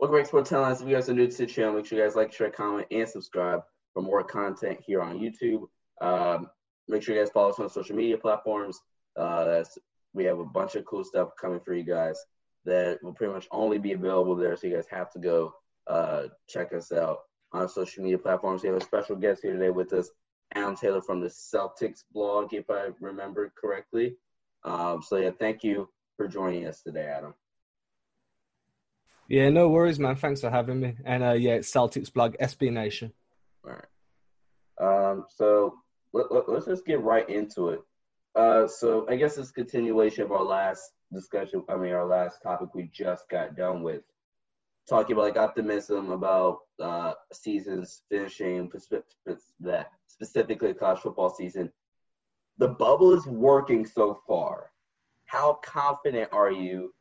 Welcome back to Sports Headlines. If you guys are new to the channel, make sure you guys like, share, comment, and subscribe for more content here on YouTube. Um, make sure you guys follow us on social media platforms. Uh, that's we have a bunch of cool stuff coming for you guys that will pretty much only be available there. So you guys have to go uh, check us out on social media platforms. We have a special guest here today with us, Adam Taylor from the Celtics blog, if I remember correctly. Um, so yeah, thank you for joining us today, Adam. Yeah, no worries, man. Thanks for having me. And uh, yeah, it's Celtics blog, SB Nation. All right. Um, so let, us let, just get right into it. Uh, so I guess it's continuation of our last discussion. I mean, our last topic we just got done with, talking about like optimism about uh, seasons finishing, specifically college football season. The bubble is working so far. How confident are you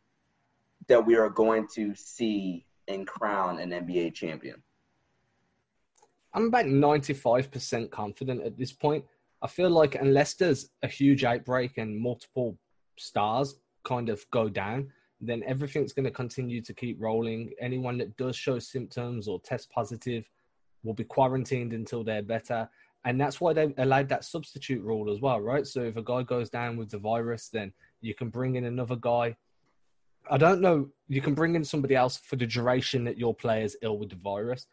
that we are going to see and crown an NBA champion? I'm about 95% confident at this point. I feel like unless there's a huge outbreak and multiple stars kind of go down, then everything's going to continue to keep rolling. Anyone that does show symptoms or test positive will be quarantined until they're better. And that's why they allowed that substitute rule as well, right? So if a guy goes down with the virus, then you can bring in another guy. I don't know. You can bring in somebody else for the duration that your player is ill with the virus.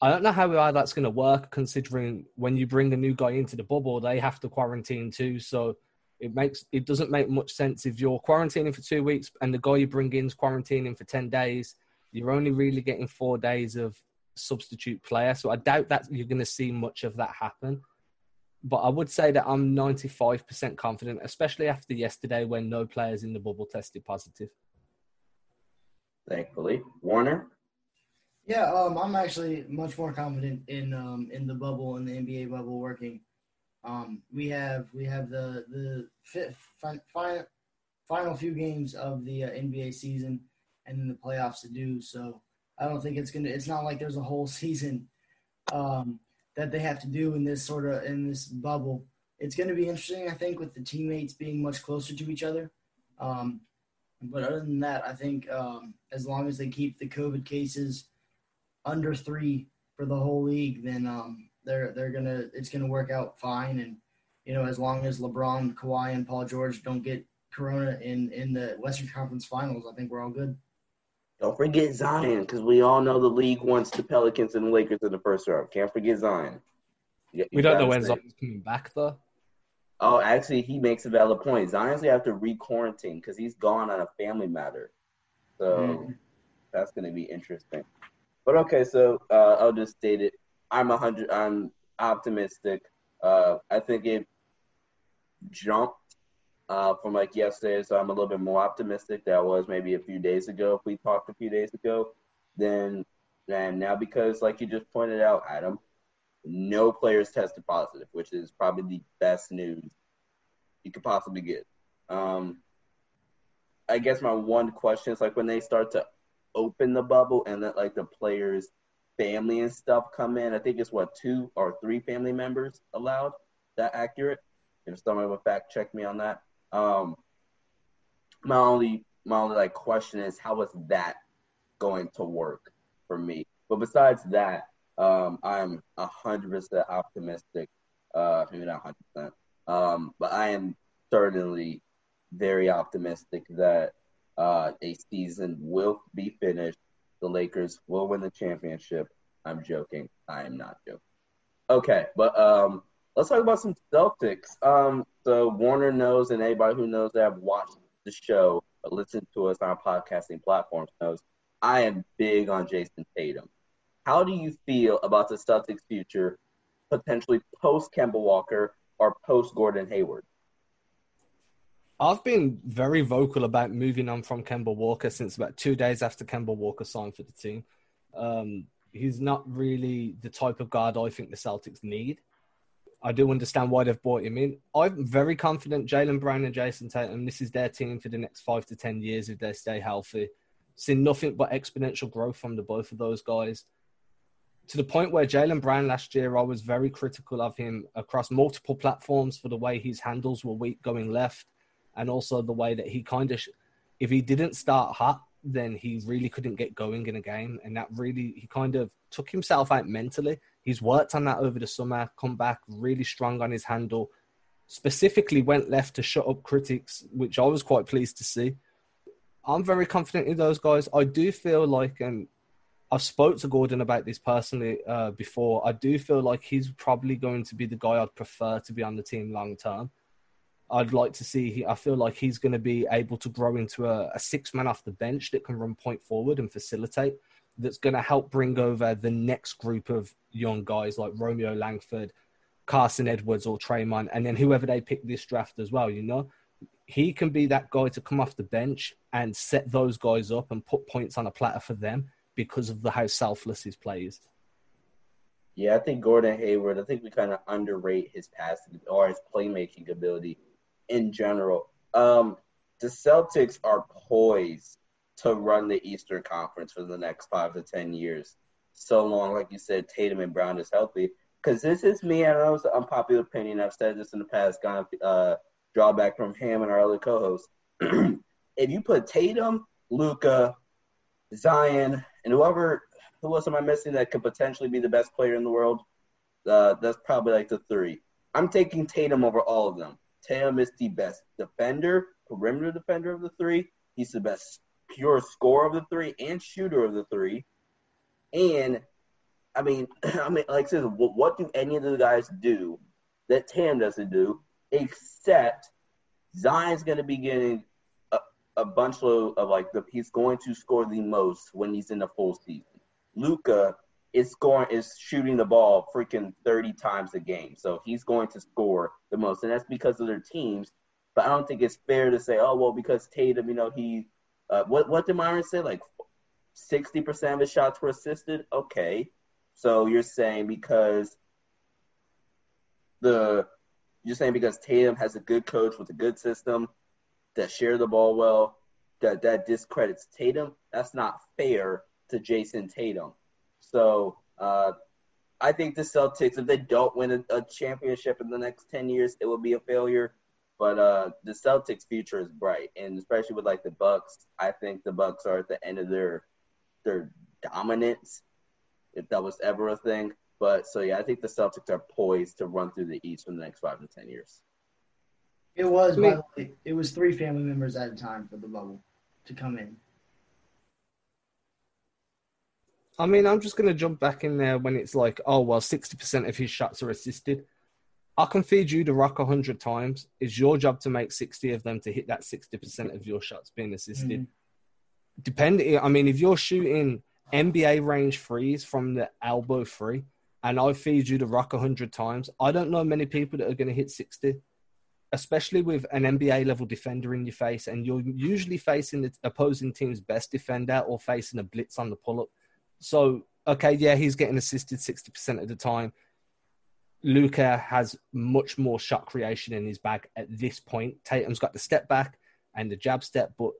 I don't know how that's going to work, considering when you bring a new guy into the bubble, they have to quarantine too. So it makes it doesn't make much sense if you're quarantining for two weeks and the guy you bring in is quarantining for ten days. You're only really getting four days of substitute player. So I doubt that you're going to see much of that happen. But I would say that I'm 95% confident, especially after yesterday when no players in the bubble tested positive. Thankfully, Warner. Yeah, um, I'm actually much more confident in um, in the bubble and the NBA bubble working. Um, we have we have the the fifth, final final few games of the uh, NBA season and then the playoffs to do. So I don't think it's gonna. It's not like there's a whole season um, that they have to do in this sort of in this bubble. It's going to be interesting, I think, with the teammates being much closer to each other. Um, but other than that, I think um, as long as they keep the COVID cases under three for the whole league, then um, they're they're gonna it's gonna work out fine. And you know, as long as LeBron, Kawhi, and Paul George don't get Corona in in the Western Conference Finals, I think we're all good. Don't forget Zion, because we all know the league wants the Pelicans and the Lakers in the first round. Can't forget Zion. You, you we don't know when Zion's coming back though. Oh, actually, he makes a valid point. Zion's gonna have to re-quarantine because he's gone on a family matter. So mm. that's gonna be interesting. But okay, so uh, I'll just state it. I'm a hundred. I'm optimistic. Uh, I think it jumped uh, from like yesterday, so I'm a little bit more optimistic than I was maybe a few days ago. If we talked a few days ago, then and now because like you just pointed out, Adam, no players tested positive, which is probably the best news you could possibly get. Um, I guess my one question is like when they start to open the bubble and let like the players' family and stuff come in. I think it's what two or three family members allowed. That accurate? If someone would fact check me on that. Um, my only my only like question is how is that going to work for me? But besides that, um, I'm hundred percent optimistic. Uh, maybe not hundred percent. Um, but I am certainly very optimistic that uh, a season will be finished. The Lakers will win the championship. I'm joking. I am not joking. Okay, but um, let's talk about some Celtics. Um, so Warner knows, and anybody who knows that I've watched the show, but listened to us on podcasting platforms knows, I am big on Jayson Tatum. How do you feel about the Celtics' future, potentially post Kemba Walker or post Gordon Hayward? I've been very vocal about moving on from Kemba Walker since about two days after Kemba Walker signed for the team. Um, he's not really the type of guard I think the Celtics need. I do understand why they've brought him in. I'm very confident Jaylen Brown and Jayson Tatum, this is their team for the next five to 10 years if they stay healthy. Seen nothing but exponential growth from the both of those guys. To the point where Jaylen Brown last year, I was very critical of him across multiple platforms for the way his handles were weak going left and also the way that he kind of, if he didn't start hot, then he really couldn't get going in a game, and that really he kind of took himself out mentally. He's worked on that over the summer, come back really strong on his handle. Specifically, went left to shut up critics, which I was quite pleased to see. I'm very confident in those guys. I do feel like, and I've spoke to Gordon about this personally uh, before. I do feel like he's probably going to be the guy I'd prefer to be on the team long term. I'd like to see. I feel like he's going to be able to grow into a, a six man off the bench that can run point forward and facilitate. That's going to help bring over the next group of young guys like Romeo Langford, Carsen Edwards, or Tremont, and then whoever they pick this draft as well. You know, he can be that guy to come off the bench and set those guys up and put points on a platter for them because of the how selfless his play is. Yeah, I think Gordon Hayward. I think we kind of underrate his passing or his playmaking ability in general. Um, the Celtics are poised to run the Eastern Conference for the next five to ten years. So long, like you said, Tatum and Brown is healthy. Because this is me, and I know it's an unpopular opinion. I've said this in the past, gone uh, drawback from him and our other co-hosts. if you put Tatum, Luka, Zion, and whoever who else am I missing that could potentially be the best player in the world? Uh, that's probably like the three. I'm taking Tatum over all of them. Tatum is the best defender, perimeter defender of the three. He's the best pure scorer of the three and shooter of the three. And I mean, I mean, like I said, what, what do any of the guys do that Tatum doesn't do, except Zion's going to be getting a, bunch of, of like the he's going to score the most when he's in the full season. Luka is scoring is shooting the ball freaking 30 times a game. So he's going to score the most. And that's because of their teams. But I don't think it's fair to say, oh well, because Tatum, you know, he uh, what what did Myron say? Like sixty percent of his shots were assisted? Okay. So you're saying because the you're saying because Tatum has a good coach with a good system that share the ball well, that that discredits Tatum. That's not fair to Jayson Tatum. So uh, I think the Celtics, if they don't win a, a, championship in the next ten years, it will be a failure. But uh, the Celtics' future is bright, and especially with like the Bucks, I think the Bucks are at the end of their their dominance, if that was ever a thing. But so yeah, I think the Celtics are poised to run through the East for the next five to ten years. It was, by the way, it was three family members at a time for the bubble to come in. I mean, I'm just going to jump back in there when it's like, oh, well, 60% of his shots are assisted. I can feed you the rock 100 times. It's your job to make 60 of them to hit that 60% of your shots being assisted. Mm-hmm. Depending, I mean, if you're shooting NBA range threes from the elbow free and I feed you the rock 100 times, I don't know many people that are going to hit 60, especially with an NBA level defender in your face. And you're usually facing the opposing team's best defender or facing a blitz on the pull up so okay, yeah, he's getting assisted sixty percent of the time. Luka has much more shot creation in his bag at this point. Tatum's got the step back and the jab step, but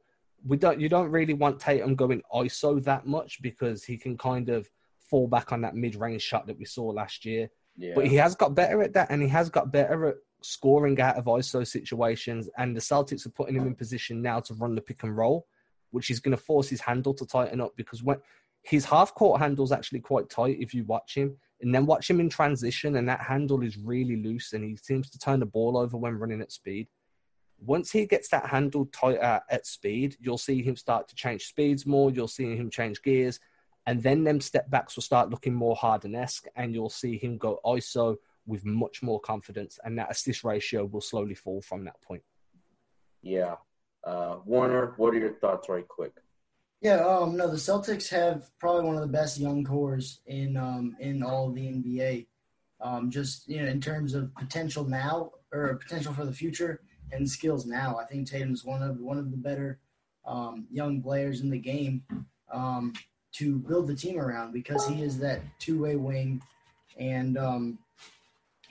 we don't. You don't really want Tatum going ISO that much because he can kind of fall back on that mid-range shot that we saw last year. Yeah. But he has got better at that, and he has got better at scoring out of ISO situations. And the Celtics are putting him in position now to run the pick and roll, which is going to force his handle to tighten up because when his half court handle is actually quite tight if you watch him, and then watch him in transition, and that handle is really loose, and he seems to turn the ball over when running at speed. Once he gets that handle tighter at, uh, at speed, you'll see him start to change speeds more. You'll see him change gears, and then them step backs will start looking more Harden esque, and you'll see him go ISO with much more confidence, and that assist ratio will slowly fall from that point. Yeah. Uh, Warner, what are your thoughts, right quick? Yeah, um, no, the Celtics have probably one of the best young cores in um, in all of the NBA. Um, just you know, in terms of potential now or potential for the future and skills now, I think Tatum's one of one of the better um, young players in the game um, to build the team around because he is that two way wing, and um,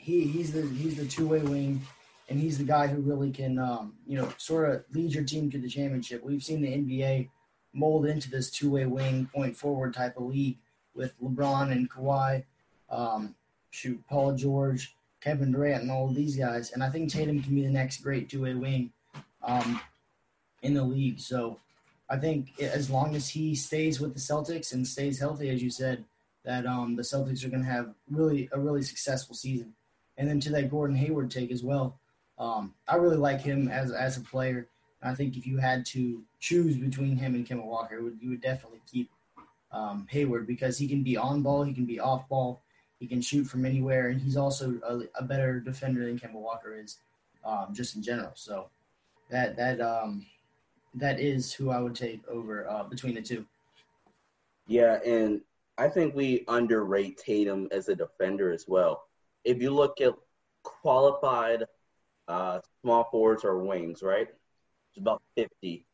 he he's the he's the two way wing, and he's the guy who really can um, you know sort of lead your team to the championship. We've seen the NBA mold into this two-way wing, point forward type of league with LeBron and Kawhi, um, shoot Paul George, Kevin Durant, and all of these guys. And I think Tatum can be the next great two-way wing um, in the league. So I think as long as he stays with the Celtics and stays healthy, as you said, that um, the Celtics are going to have really a really successful season. And then to that Gordon Hayward take as well, um, I really like him as as a player. I think if you had to choose between him and Kemba Walker, would, you would definitely keep um, Hayward because he can be on ball, he can be off ball, he can shoot from anywhere, and he's also a, a better defender than Kemba Walker is, um, just in general. So that that um, that is who I would take over uh, between the two. Yeah, and I think we underrate Tatum as a defender as well. If you look at qualified uh, small forwards or wings, right? It's about 50.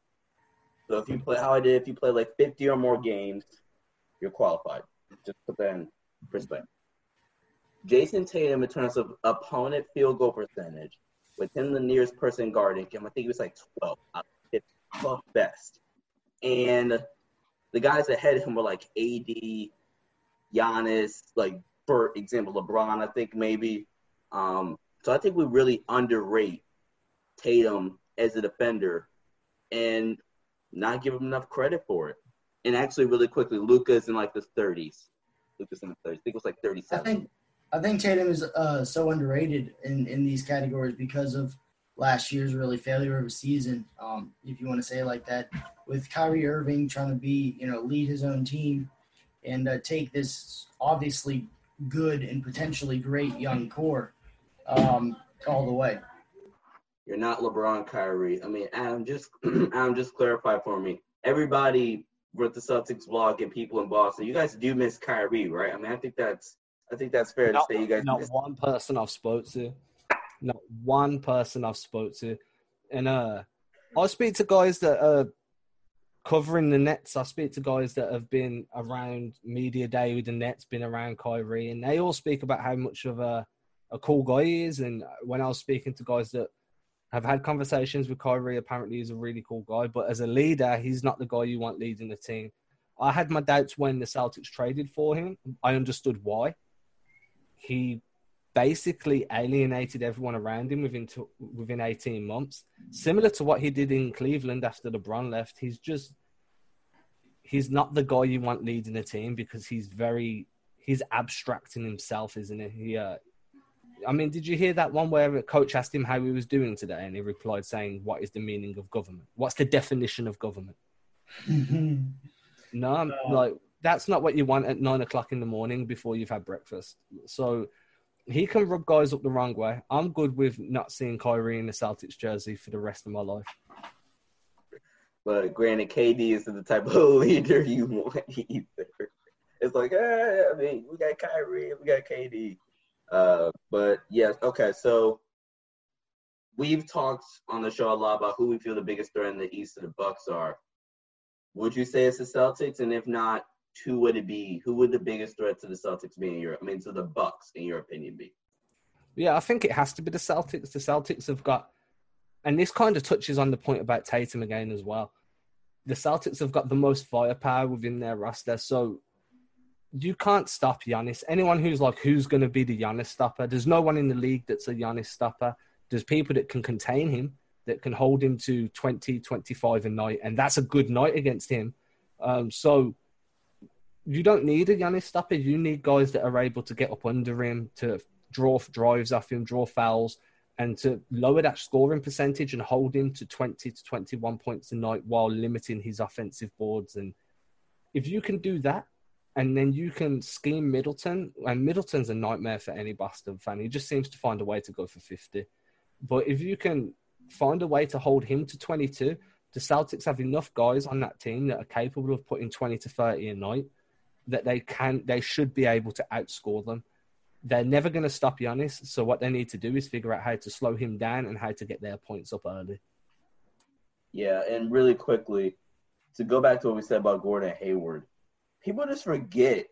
So if you play how I did, if you play like 50 or more games, you're qualified. Just put that in perspective. Jayson Tatum, in terms of opponent field goal percentage, within the nearest person guarding him, I think he was like 12 out of 12 best. And the guys ahead of him were like AD, Giannis, like for example, LeBron, I think maybe. Um, so I think we really underrate Tatum as a defender and not give him enough credit for it. And actually, really quickly, Luka's in like the 30s. Luka's in the 30s. I think it was like 37. I think I think Tatum is uh, so underrated in, in these categories because of last year's really failure of a season, um, if you want to say it like that, with Kyrie Irving trying to be, you know, lead his own team and uh, take this obviously good and potentially great young core um, all the way. You're not LeBron, Kyrie. I mean, Adam, just Adam, just clarify for me. Everybody with the Celtics blog and people in Boston, you guys do miss Kyrie, right? I mean, I think that's I think that's fair not, to say. You guys not miss- one person I've spoke to, not one person I've spoke to, and uh, I speak to guys that are covering the Nets. I speak to guys that have been around media day with the Nets, been around Kyrie, and they all speak about how much of a a cool guy he is. And when I was speaking to guys that have had conversations with Kyrie, apparently he's a really cool guy. But as a leader, he's not the guy you want leading the team. I had my doubts when the Celtics traded for him. I understood why. He basically alienated everyone around him within to, within 18 months, similar to what he did in Cleveland after LeBron left. He's just he's not the guy you want leading the team because he's very he's abstracting himself, isn't he? He, uh, I mean, did you hear that one where a coach asked him how he was doing today, and he replied saying, "What is the meaning of government? What's the definition of government?" no, I'm, like that's not what you want at nine o'clock in the morning before you've had breakfast. So he can rub guys up the wrong way. I'm good with not seeing Kyrie in the Celtics jersey for the rest of my life. But granted, KD isn't the type of leader you want either. It's like, eh, I mean, we got Kyrie, we got KD. Uh, but yes, okay. So we've talked on the show a lot about who we feel the biggest threat in the East of the Bucks are. Would you say it's the Celtics? And if not, who would it be? Who would the biggest threat to the Celtics be in your? I mean, to the Bucks, in your opinion, be? Yeah, I think it has to be the Celtics. The Celtics have got, and this kind of touches on the point about Tatum again as well. The Celtics have got the most firepower within their roster, so you can't stop Giannis. Anyone who's like, who's going to be the Giannis stopper? There's no one in the league that's a Giannis stopper. There's people that can contain him, that can hold him to 20, 25 a night, and that's a good night against him. Um, so you don't need a Giannis stopper. You need guys that are able to get up under him, to draw drives off him, draw fouls, and to lower that scoring percentage and hold him to 20 to 21 points a night while limiting his offensive boards. And if you can do that, and then you can scheme Middleton, and Middleton's a nightmare for any Boston fan. He just seems to find a way to go for 50. But if you can find a way to hold him to 22, the Celtics have enough guys on that team that are capable of putting 20 to 30 a night that they can, they should be able to outscore them. They're never going to stop Giannis. So what they need to do is figure out how to slow him down and how to get their points up early. Yeah, and really quickly, to go back to what we said about Gordon Hayward, people just forget.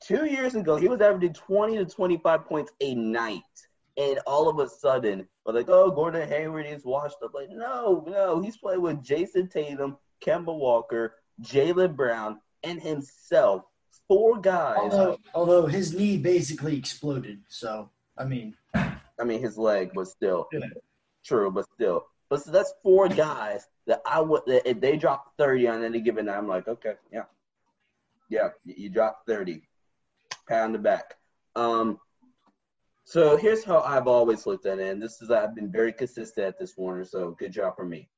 Two years ago, he was averaging 20 to 25 points a night. And all of a sudden, we're like, oh, Gordon Hayward is washed up. Like, no, no, he's playing with Jayson Tatum, Kemba Walker, Jaylen Brown, and himself. Four guys. Although, although his knee basically exploded. So, I mean, I mean, his leg was still Yeah. true, but still. But so that's four guys that I would that if they drop thirty on any given night, I'm like, okay, yeah, yeah, you drop thirty, pat on the back. Um, so here's how I've always looked at it, and this is I've been very consistent at this Warner. So good job for me.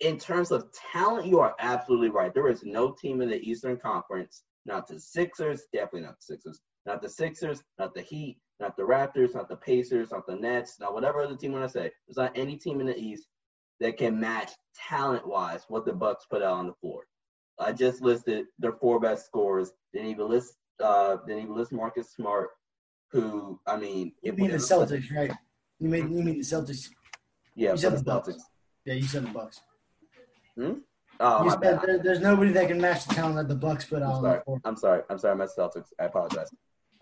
In terms of talent, you are absolutely right. There is no team in the Eastern Conference, not the Sixers, definitely not the Sixers, not the Sixers, not the Heat, not the Raptors, not the Pacers, not the Nets, not whatever other team want to say. There's not any team in the East that can match talent wise what the Bucks put out on the floor. I just listed their four best scorers. Didn't even list uh didn't even list Marcus Smart, who I mean You mean the Celtics, right? You mean you mean the Celtics? Yeah, You said the the Bucks. Celtics. Yeah, you said the Bucks. Oh, you said there, there's nobody that can match the talent that the Bucks put I'm on sorry. I'm sorry. I'm sorry. My Celtics. I apologize.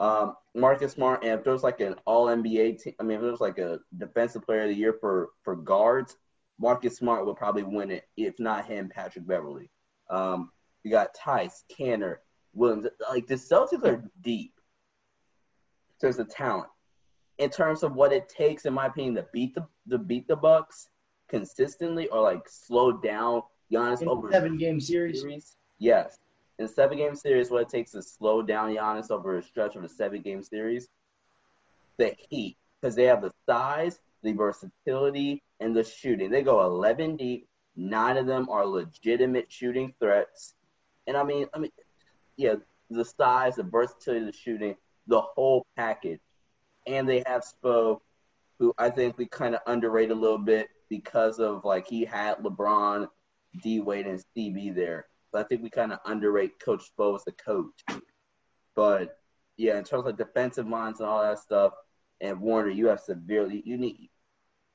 Um, Marcus Smart, and if there was like an All NBA team, I mean, if there was like a Defensive Player of the Year for for guards, Marcus Smart would probably win it. If not him, Patrick Beverley. Um, you got Theis, Kanter, Williams. Like the Celtics are deep. in terms of talent. In terms of what it takes, in my opinion, to beat the to beat the Bucks consistently or like slow down Giannis In over seven game series. series? Yes. In seven game series, what it takes to slow down Giannis over a stretch of a seven game series? The Heat. Because they have the size, the versatility, and the shooting. They go 11 deep. Nine of them are legitimate shooting threats. And I mean, I mean, yeah, the size, the versatility, the shooting, the whole package. And they have Spo, who I think we kind of underrate a little bit because of like he had LeBron, D Wade, and CB there. So I think we kind of underrate Coach Spo as a coach. But yeah, in terms of defensive minds and all that stuff, and Warner, you have severely you need.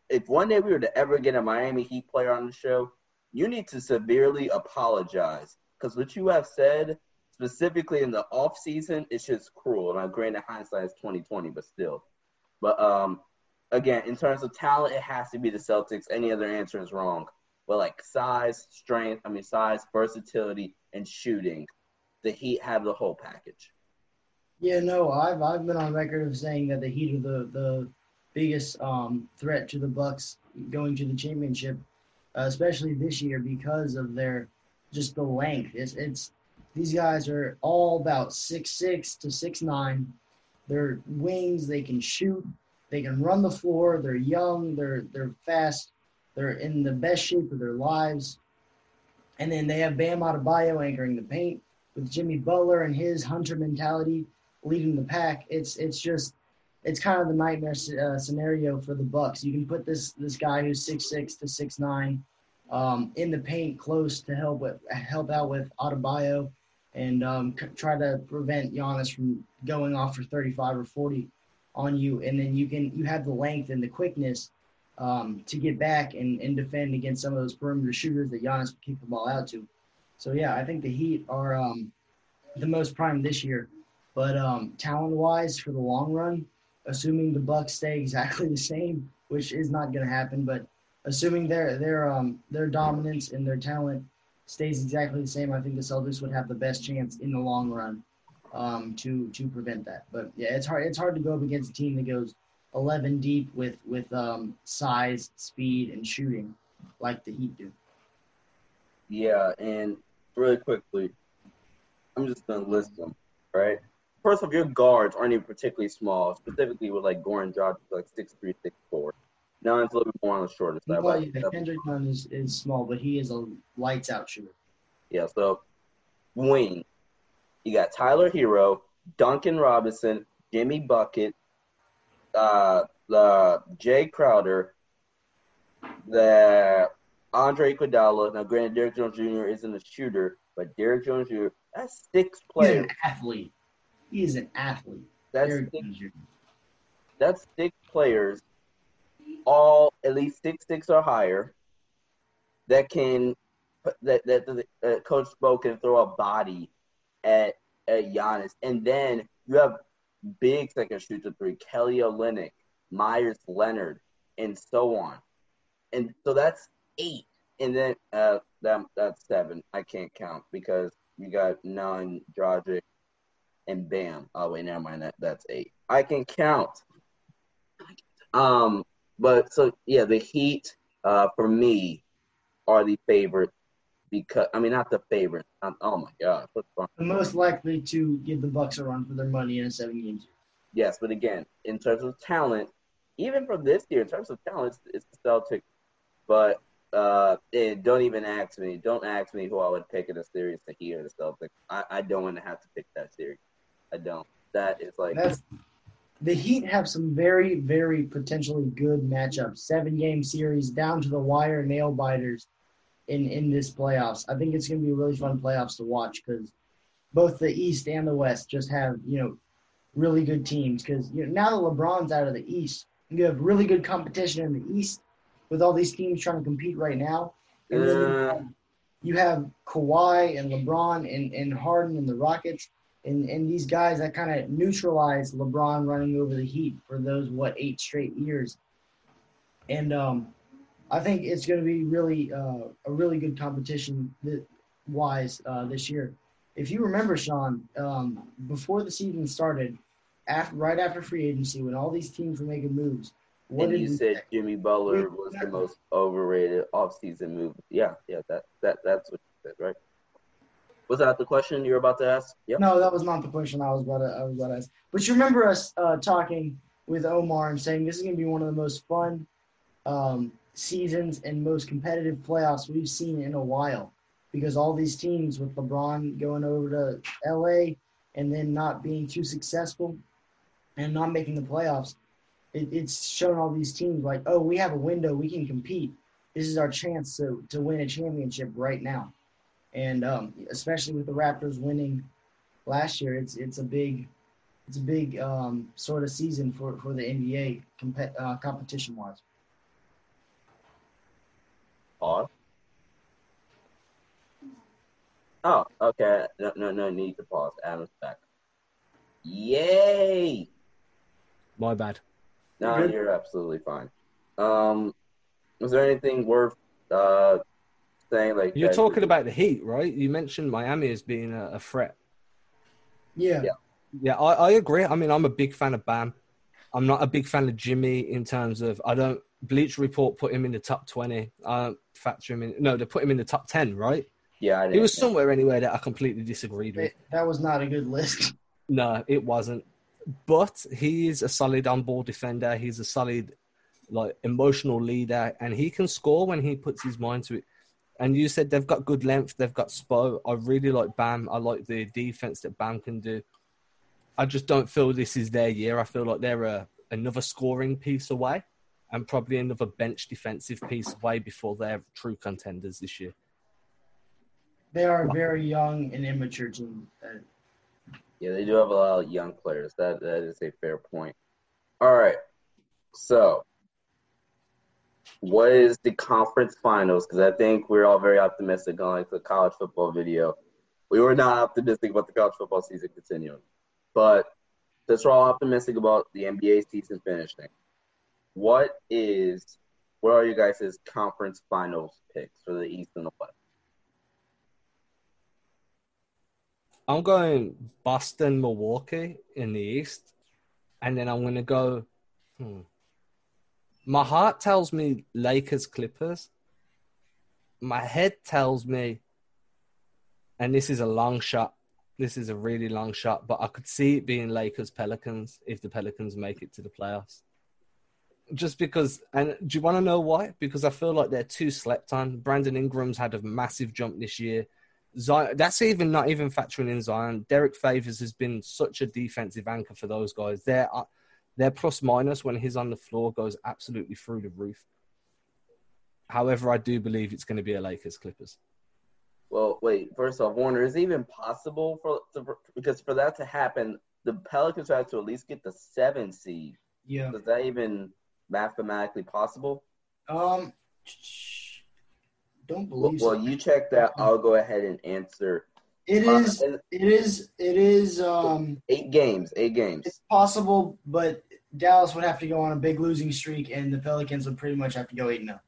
If one day we were to ever get a Miami Heat player on the show, you need to severely apologize because what you have said, specifically in the off season, is just cruel. And I granted hindsight is twenty twenty, but still. But um, again, in terms of talent, it has to be the Celtics. Any other answer is wrong. But like size, strength, I mean size, versatility, and shooting, the Heat have the whole package. Yeah, no, I've I've been on record of saying that the Heat are the the biggest um, threat to the Bucks going to the championship, uh, especially this year because of their just the length. It's it's these guys are all about six six to six nine. They're wings. They can shoot. They can run the floor. They're young. They're they're fast. They're in the best shape of their lives. And then they have Bam Adebayo anchoring the paint with Jimmy Butler and his hunter mentality leading the pack. It's it's just it's kind of the nightmare uh, scenario for the Bucks. You can put this this guy who's six six to six nine um, in the paint close to help with help out with Adebayo and um, c- try to prevent Giannis from going off for 35 or 40 on you, and then you can you have the length and the quickness um, to get back and, and defend against some of those perimeter shooters that Giannis will kick the ball out to. So yeah, I think the Heat are um, the most prime this year. But um, talent wise, for the long run, assuming the Bucks stay exactly the same, which is not going to happen, but assuming their their um their dominance and their talent stays exactly the same, I think the Celtics would have the best chance in the long run um, to to prevent that. But yeah, it's hard it's hard to go up against a team that goes 11 deep with with um, size, speed, and shooting like the Heat do. Yeah, and really quickly, I'm just gonna list them, right? First off, your guards aren't even particularly small, specifically with like Goran Dragic, like six three, six four. Now it's a little bit more on the shorter side. Well, yeah, Kendrick Nunn is, is small, but he is a lights out shooter. Yeah, so wing. You got Tyler Herro, Duncan Robinson, Jimmy Bucket, uh, the Jae Crowder, the Andre Iguodala. Now, granted, Derrick Jones Jr. isn't a shooter, but Derrick Jones Jr. That's six players. He's an athlete. He is an athlete. That's Derrick six, that's six players, all at least six six or higher, that can that that, that uh, Coach Spo can throw a body at at Giannis, and then you have bigs that can shoot the three, Kelly Olynyk, Meyers Leonard, and so on, and so that's eight, and then uh that that's seven. I can't count because you got nine, Dragic, and Bam. Oh wait, never mind. That that's eight. I can count. Um, but so yeah, the Heat uh, for me, are the favorite because I mean not the favorite. Um, oh my god, what's wrong? The most likely to give the Bucks a run for their money in a seven game series. Yes, but again, in terms of talent, even from this year, in terms of talent, it's, it's the Celtics. But uh, and don't even ask me. Don't ask me who I would pick in a series to hear the Celtics. I, I don't want to have to pick that series. I don't. That is like That's the Heat have some very, very potentially good matchups. Seven game series down to the wire nail biters in in this playoffs. I think it's going to be really fun playoffs to watch because both the East and the West just have you know really good teams. Because you know, now that LeBron's out of the East, you have really good competition in the East with all these teams trying to compete right now. Uh. you have Kawhi and LeBron and, and Harden and the Rockets and, and these guys that kind of neutralize LeBron running over the Heat for those what eight straight years. And um, I think it's going to be really uh, a really good competition that, wise uh, this year. If you remember, Sean, um, before the season started, after right after free agency, when all these teams were making moves, what and did you said say? Jimmy Butler was the most overrated offseason move. Yeah, yeah, that that that's what you said, right? Was that the question you were about to ask? Yep. No, that was not the question I was about to, I was about to ask. But you remember us uh, talking with Omar and saying this is going to be one of the most fun um, seasons and most competitive playoffs we've seen in a while because all these teams with LeBron going over to LA and then not being too successful and not making the playoffs, it, it's shown all these teams like, oh, we have a window, we can compete. This is our chance to, to win a championship right now. And um, especially with the Raptors winning last year, it's it's a big it's a big um, sort of season for, for the NBA uh, competition wise. Pause. Oh, okay. No, no, no need to pause. Adam's back. Yay! My bad. No, Good. you're absolutely fine. Um, was there anything worth uh saying? Like You're that- talking about the Heat, right? You mentioned Miami as being a, a threat. Yeah. Yeah. Yeah, I, I agree. I mean, I'm a big fan of Bam. I'm not a big fan of Jimmy in terms of I don't. Bleach Report put him in the top twenty. I don't factor him in. No, they put him in the top ten, right? Yeah, I He didn't was think- somewhere anywhere that I completely disagreed with. It- that was not a good list. No, it wasn't. But he is a solid on-ball defender. He's a solid, like emotional leader, and he can score when he puts his mind to it. And you said they've got good length. They've got Spo. I really like Bam. I like the defense that Bam can do. I just don't feel this is their year. I feel like they're a, another scoring piece away, and probably another bench defensive piece way before they're true contenders this year. They are a very young and immature team. Yeah, they do have a lot of young players. That that is a fair point. All right. So, what is the conference finals? Because I think we're all very optimistic on like the college football video. We were not optimistic about the college football season continuing, but since we're all optimistic about the NBA season finishing, what is what are you guys' conference finals picks for the East and the West? I'm going Boston, Milwaukee in the East, and then I'm going to go. Hmm. My heart tells me Lakers, Clippers. My head tells me, and this is a long shot. This is a really long shot, but I could see it being Lakers, Pelicans if the Pelicans make it to the playoffs. Just because, and do you want to know why? Because I feel like they're too slept on. Brandon Ingram's had a massive jump this year. Zion, that's even not even factoring in Zion. Derrick Favors has been such a defensive anchor for those guys. Their uh, their plus minus when he's on the floor goes absolutely through the roof. However, I do believe it's going to be a Lakers Clippers. Well, wait. First off, Warner, is it even possible for to, because for that to happen, the Pelicans have to at least get the seven seed. yeah. Does that even mathematically possible? Um. Don't Well, believe well, so. you check that. I'll go ahead and answer. It is. Uh, it is. It is. Um. eight games. Eight games. It's possible, but Dallas would have to go on a big losing streak, and the Pelicans would pretty much have to go eight and 0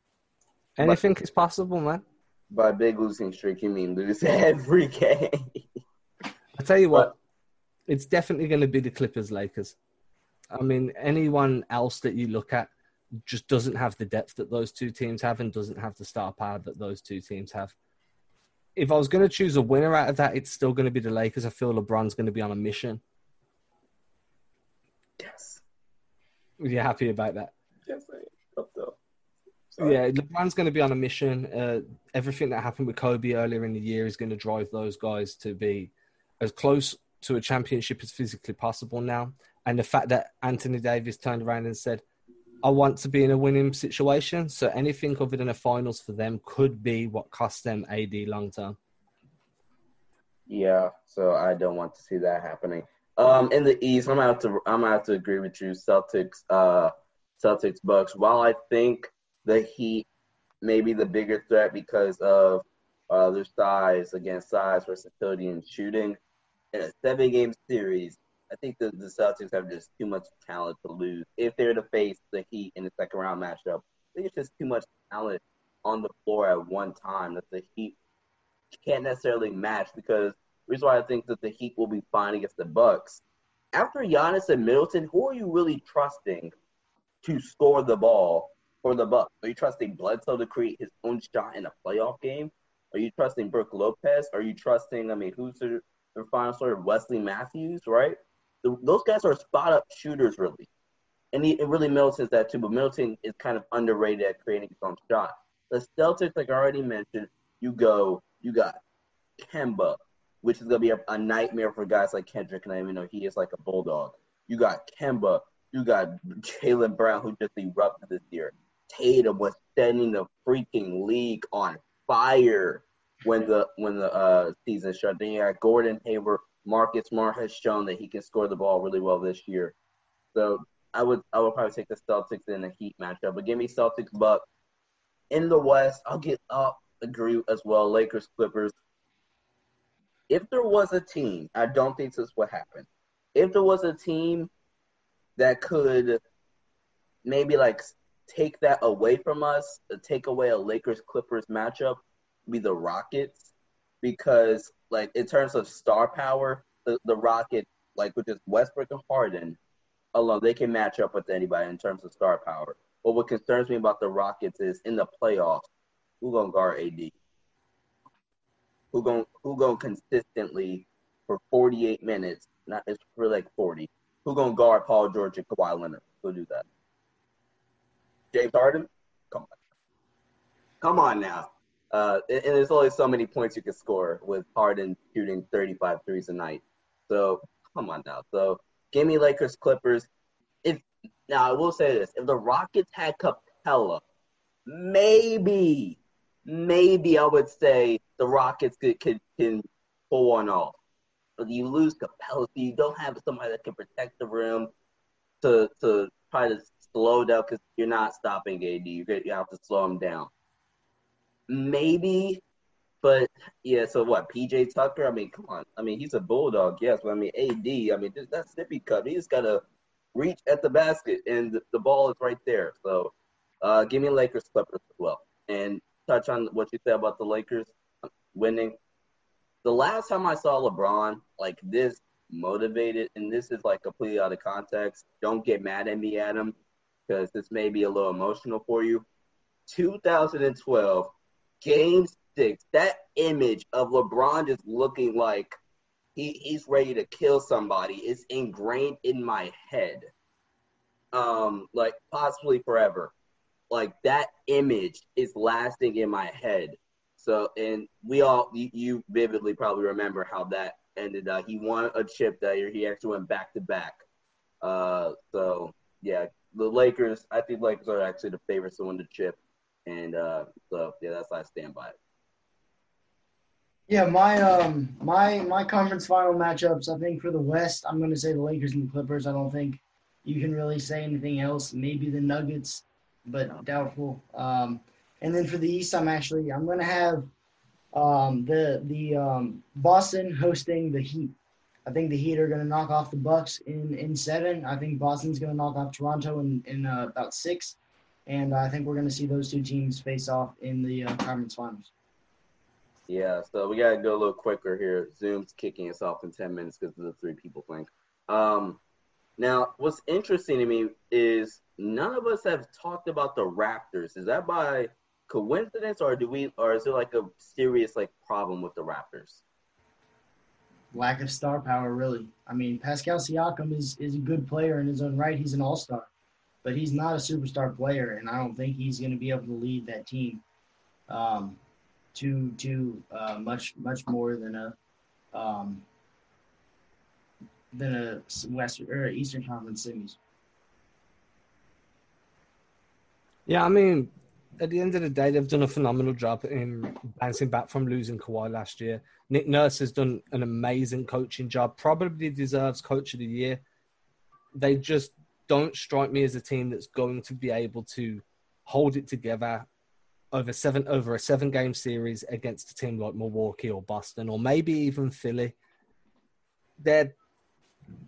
Anything is possible, man. By big losing streak, you mean lose every game? I tell you what, it's definitely going to be the Clippers Lakers. I mean, anyone else that you look at, just doesn't have the depth that those two teams have and doesn't have the star power that those two teams have. If I was going to choose a winner out of that, it's still going to be the Lakers. I feel LeBron's going to be on a mission. Yes. Are you happy about that? Yes, I am. So. Yeah, LeBron's going to be on a mission. Uh, everything that happened with Kobe earlier in the year is going to drive those guys to be as close to a championship as physically possible now. And the fact that Anthony Davis turned around and said, I want to be in a winning situation. So anything other than a finals for them could be what costs them AD long term. Yeah, so I don't want to see that happening. Um, in the East, I'm out to I'm have to agree with you. Celtics, uh, Celtics, Bucks. While I think the Heat may be the bigger threat because of uh, their size against size, versatility, and shooting, in a seven game series, I think the, the Celtics have just too much talent to lose. If they're to face the Heat in the second round matchup, I think it's just too much talent on the floor at one time that the Heat can't necessarily match because the reason why I think that the Heat will be fine against the Bucks. After Giannis and Middleton, who are you really trusting to score the ball for the Bucks? Are you trusting Bledsoe to create his own shot in a playoff game? Are you trusting Brook Lopez? Are you trusting, I mean, who's the, the final sort of Wesley Matthews, right? The, those guys are spot up shooters, really. And he, really Middleton's that too, but Middleton is kind of underrated at creating his own shot. The Celtics, like I already mentioned, you go, you got Kemba, which is going to be a, a, nightmare for guys like Kendrick, and I even know he is like a bulldog. You got Kemba, you got Jaylen Brown, who just erupted this year. Tatum was setting the freaking league on fire when the when the uh, season started. Then you got Gordon Hayward, Marcus Smart has shown that he can score the ball really well this year. So I would I would probably take the Celtics in a Heat matchup. But give me Celtics Bucks. In the West, I'll get up agree as well. Lakers Clippers. If there was a team, I don't think this would happen. If there was a team that could maybe like take that away from us, take away a Lakers Clippers matchup, be the Rockets because like in terms of star power, the, the Rockets, like with just Westbrook and Harden alone, they can match up with anybody in terms of star power. But what concerns me about the Rockets is in the playoffs, who gonna guard AD? Who gonna who gonna consistently for 48 minutes? Not it's for like 40. Who gonna guard Paul George and Kawhi Leonard? Who do that? James Harden? Come on. Come on now. Uh, and, there's only so many points you can score with Harden shooting 35 threes a night. So come on now. So give me Lakers Clippers. If now I will say this: if the Rockets had Capela, maybe, maybe I would say the Rockets could, can pull one off. But you lose Capela, so you don't have somebody that can protect the rim to to try to slow down because you're not stopping AD. You have to slow him down maybe, but yeah. So what? PJ Tucker? I mean, come on. I mean, he's a bulldog, yes. But I mean, AD. I mean, that's sippy cup. He just gotta reach at the basket, and the, the ball is right there. So, uh, give me Lakers Clippers as well, and touch on what you said about the Lakers winning. The last time I saw LeBron like this motivated, and this is like completely out of context. Don't get mad at me, Adam, because this may be a little emotional for you. 2012 Game six, that image of LeBron just looking like he, he's ready to kill somebody is ingrained in my head. Um, like possibly forever. Like that image is lasting in my head. So, and we all, you, you vividly probably remember how that ended. Uh, he won a chip that year. He actually went back to back. Uh, so yeah, the Lakers. I think Lakers are actually the favorites to win the chip. And uh, so yeah, that's how I stand by it. Yeah, my um my my conference final matchups. I think for the West, I'm going to say the Lakers and the Clippers. I don't think you can really say anything else. Maybe the Nuggets, but doubtful. Um, and then for the East, I'm actually I'm going to have um, the the um, Boston hosting the Heat. I think the Heat are going to knock off the Bucks in in seven. I think Boston's going to knock off Toronto in in uh, about six and I think we're going to see those two teams face off in the uh, conference finals. Yeah, so we got to go a little quicker here. Zoom's kicking us off in 10 minutes because of the three people thing. Um, now, what's interesting to me is none of us have talked about the Raptors. Is that by coincidence, or do we, or is there like a serious like problem with the Raptors? Lack of star power, really. I mean, Pascal Siakam is is a good player in his own right. He's an all star, but he's not a superstar player, and I don't think he's going to be able to lead that team um, to to uh, much much more than a um, than a Western or Eastern Conference semis. Yeah, I mean, at the end of the day, they've done a phenomenal job in bouncing back from losing Kawhi last year. Nick Nurse has done an amazing coaching job, probably deserves Coach of the Year. They just don't strike me as a team that's going to be able to hold it together over seven over a seven game series against a team like Milwaukee or Boston or maybe even Philly. They're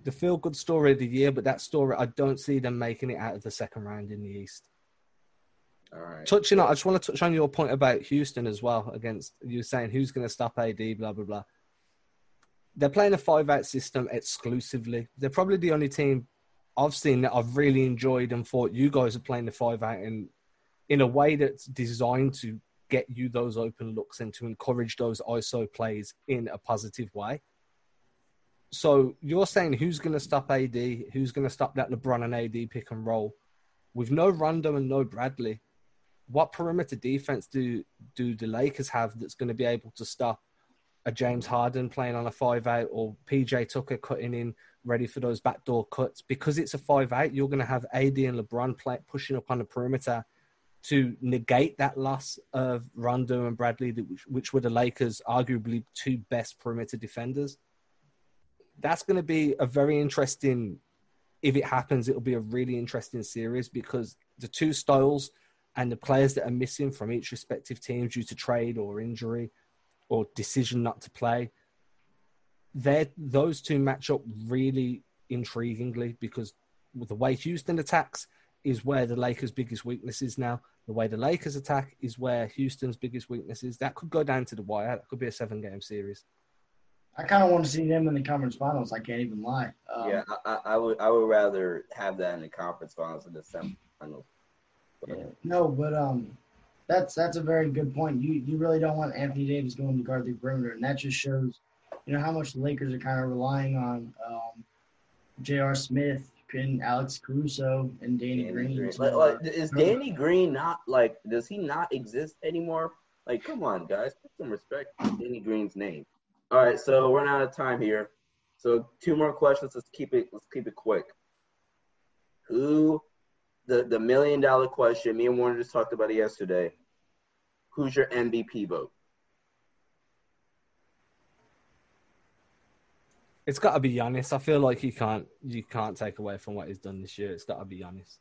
the feel good story of the year, but that story I don't see them making it out of the second round in the East. All right. Touching on, I just want to touch on your point about Houston as well. Against you saying who's going to stop AD, blah blah blah. They're playing a five-out system exclusively. They're probably the only team I've seen that I've really enjoyed and thought you guys are playing the five-out in in a way that's designed to get you those open looks and to encourage those ISO plays in a positive way. So you're saying who's going to stop AD? Who's going to stop that LeBron and AD pick and roll? With no Rondo and no Bradley, what perimeter defense do do the Lakers have that's going to be able to stop a James Harden playing on a five out or PJ Tucker cutting in ready for those backdoor cuts? Because it's a five out, you're going to have AD and LeBron play, pushing up on the perimeter to negate that loss of Rondo and Bradley, which, which were the Lakers' arguably two best perimeter defenders. That's going to be a very interesting. If it happens, it'll be a really interesting series because the two styles and the players that are missing from each respective team due to trade or injury or decision not to play, They're, those two match up really intriguingly because the way Houston attacks is where the Lakers' biggest weakness is now. The way the Lakers attack is where Houston's biggest weakness is. That could go down to the wire. That could be a seven game series. I kind of want to see them in the conference finals. I can't even lie. Um, yeah, I, I, would. I would rather have that in the conference finals than the semifinals. Yeah. No, but um, that's that's a very good point. You you really don't want Anthony Davis going to guard the perimeter, and that just shows, you know, how much the Lakers are kind of relying on um, J.R. Smith and Alex Caruso and Danny, Danny Green. Green. Like, like, is Danny Green not like? Does he not exist anymore? Like, come on, guys, put some respect to Danny Green's name. All right, so we're out of time here. So two more questions. Let's keep it. Let's keep it quick. Who the the million dollar question. Me and Warner just talked about it yesterday. Who's your MVP vote? It's got to be Giannis. I feel like you can't you can't take away from what he's done this year. It's got to be Giannis.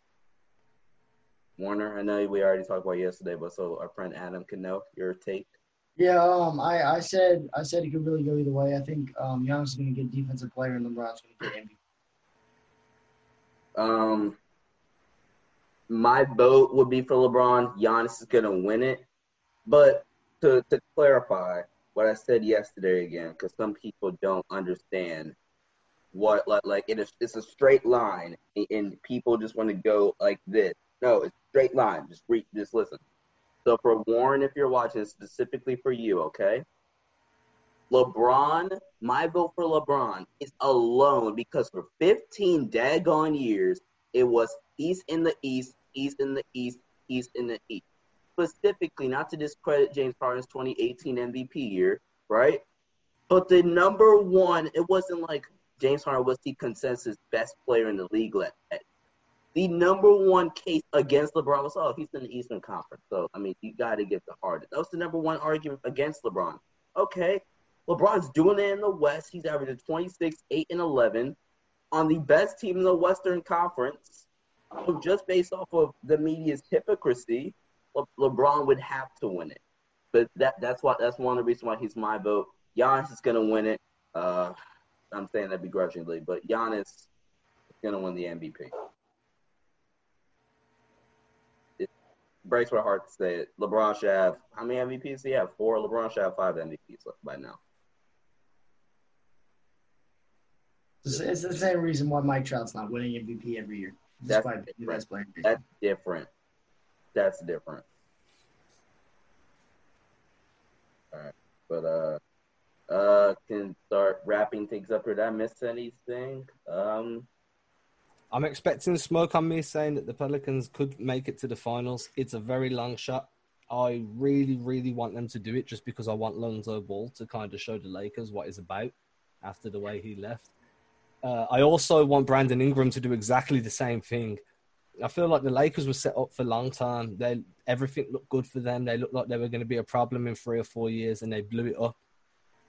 Warner, I know we already talked about yesterday, but so our friend Adam can know your take. Yeah, um, I, I said I said it could really go either way. I think um, Giannis is going to get defensive player, and LeBron's going to get MVP. Um, my vote would be for LeBron. Giannis is going to win it. But to, to clarify what I said yesterday again, because some people don't understand what like like it is it's a straight line and people just want to go like this. No, it's straight line. Just read just listen. So for Warren, if you're watching specifically for you, okay? LeBron, my vote for LeBron is alone because for 15 daggone years, it was East in the East, East in the East, East in the East. Specifically, not to discredit James Harden's 2018 MVP year, right? But the number one, it wasn't like James Harden was the consensus best player in the league. The number one case against LeBron was, oh, he's in the Eastern Conference. So, I mean, you got to get the Harden. That was the number one argument against LeBron. Okay, LeBron's doing it in the West. He's averaging 26, 8, and 11 on the best team in the Western Conference. So just based off of the media's hypocrisy, Le- LeBron would have to win it. But that that's why that's one of the reasons why he's my vote. Giannis is gonna win it. Uh, I'm saying that begrudgingly, but Giannis is gonna win the MVP. It breaks my heart to say it. LeBron should have how many MVPs? Does he have four. LeBron should have five MVPs by now. It's the same reason why Mike Trout's not winning MVP every year. That's Despite being the different. best player. That's different. That's different. All right, but uh, uh, can start wrapping things up. Did I miss anything? Um, I'm expecting smoke on me saying that the Pelicans could make it to the finals. It's a very long shot. I really, really want them to do it just because I want Lonzo Ball to kind of show the Lakers what he's about after the way he left. Uh, I also want Brandon Ingram to do exactly the same thing. I feel like the Lakers were set up for a long time. They everything looked good for them. They looked like they were going to be a problem in three or four years, and they blew it up.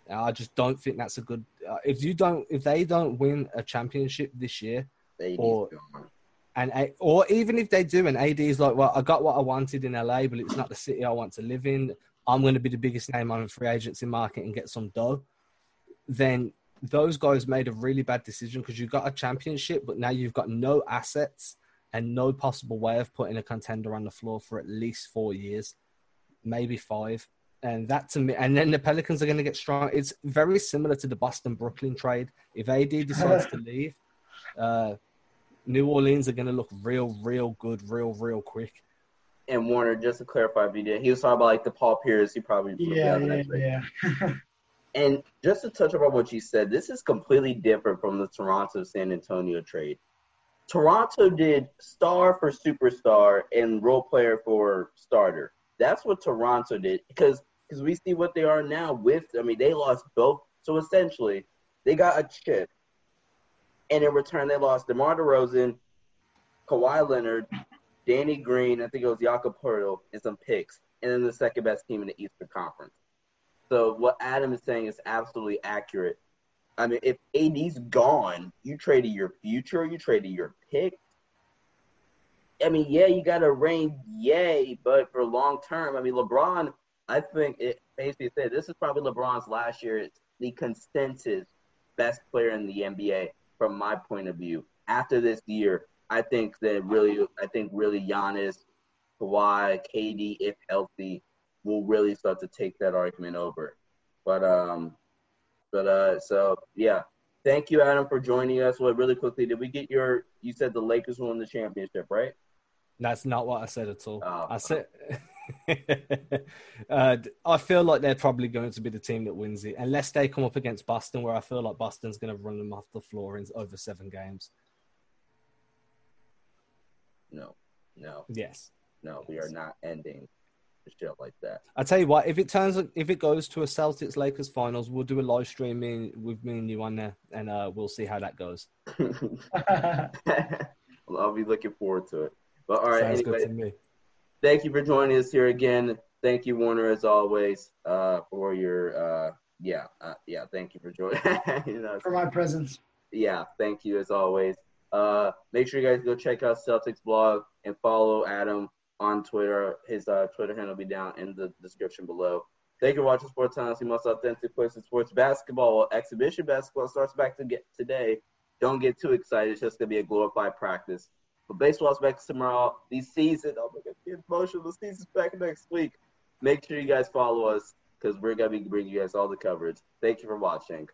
I just don't think that's a good. Uh, if you don't, if they don't win a championship this year, Or- and A- or even if they do, and AD is like, well, I got what I wanted in LA, but it's not the city I want to live in. I'm going to be the biggest name on the free agency market and get some dough. Then those guys made a really bad decision because you got a championship, but now you've got no assets and no possible way of putting a contender on the floor for at least four years, maybe five. And that to me, and then the Pelicans are going to get strong. It's very similar to the Boston Brooklyn trade. If AD decides to leave, uh, New Orleans are going to look real, real good, real, real quick. And Warner, just to clarify, if you did, he was talking about like the Paul Pierce. He probably Yeah, yeah, yeah. And just to touch upon what you said, this is completely different from the Toronto San Antonio trade. Toronto did star for superstar and role player for starter. That's what Toronto did because because we see what they are now with. I mean, they lost both. So essentially, they got a chip, and in return, they lost DeMar DeRozan, Kawhi Leonard, Danny Green. I think it was Jakob Poeltl, and some picks, and then the second best team in the Eastern Conference. So what Adam is saying is absolutely accurate. I mean, if AD's gone, you traded your future, you traded your pick. I mean, yeah, you got a ring, yay, but for long term, I mean, LeBron, I think it basically said this is probably LeBron's last year. It's the consensus best player in the NBA from my point of view. After this year, I think that really, I think really Giannis, Kawhi, KD, if healthy, will really start to take that argument over. But um, but uh, so yeah, thank you, Adam, for joining us. Well, really quickly, did we get your? You said the Lakers won the championship, right? That's not what I said at all. Oh. I said, uh, I feel like they're probably going to be the team that wins it, unless they come up against Boston, where I feel like Boston's going to run them off the floor in over seven games. No, no, Yes. no. We are not ending the show like that. I tell you what, if it turns, if it goes to a Celtics Lakers finals, we'll do a live stream me, with me and you on there, and uh, we'll see how that goes. I'll be looking forward to it. But all right, Sounds anyway, good to me. thank you for joining us here again. Thank you, Warner, as always, uh, for your uh, yeah, uh, yeah. Thank you for joining. you know, For my presence. yeah, thank you as always. Uh, make sure you guys go check out Celtics blog and follow Adam on Twitter. His uh, Twitter handle will be down in the description below. Thank you for watching Sports Times, the most authentic place in sports basketball. Exhibition basketball starts back to get today. Don't get too excited. It's just gonna be a glorified practice. But baseball's back tomorrow. The season, oh my god, the emotional. The season's back next week. Make sure you guys follow us because we're gonna be bringing you guys all the coverage. Thank you for watching.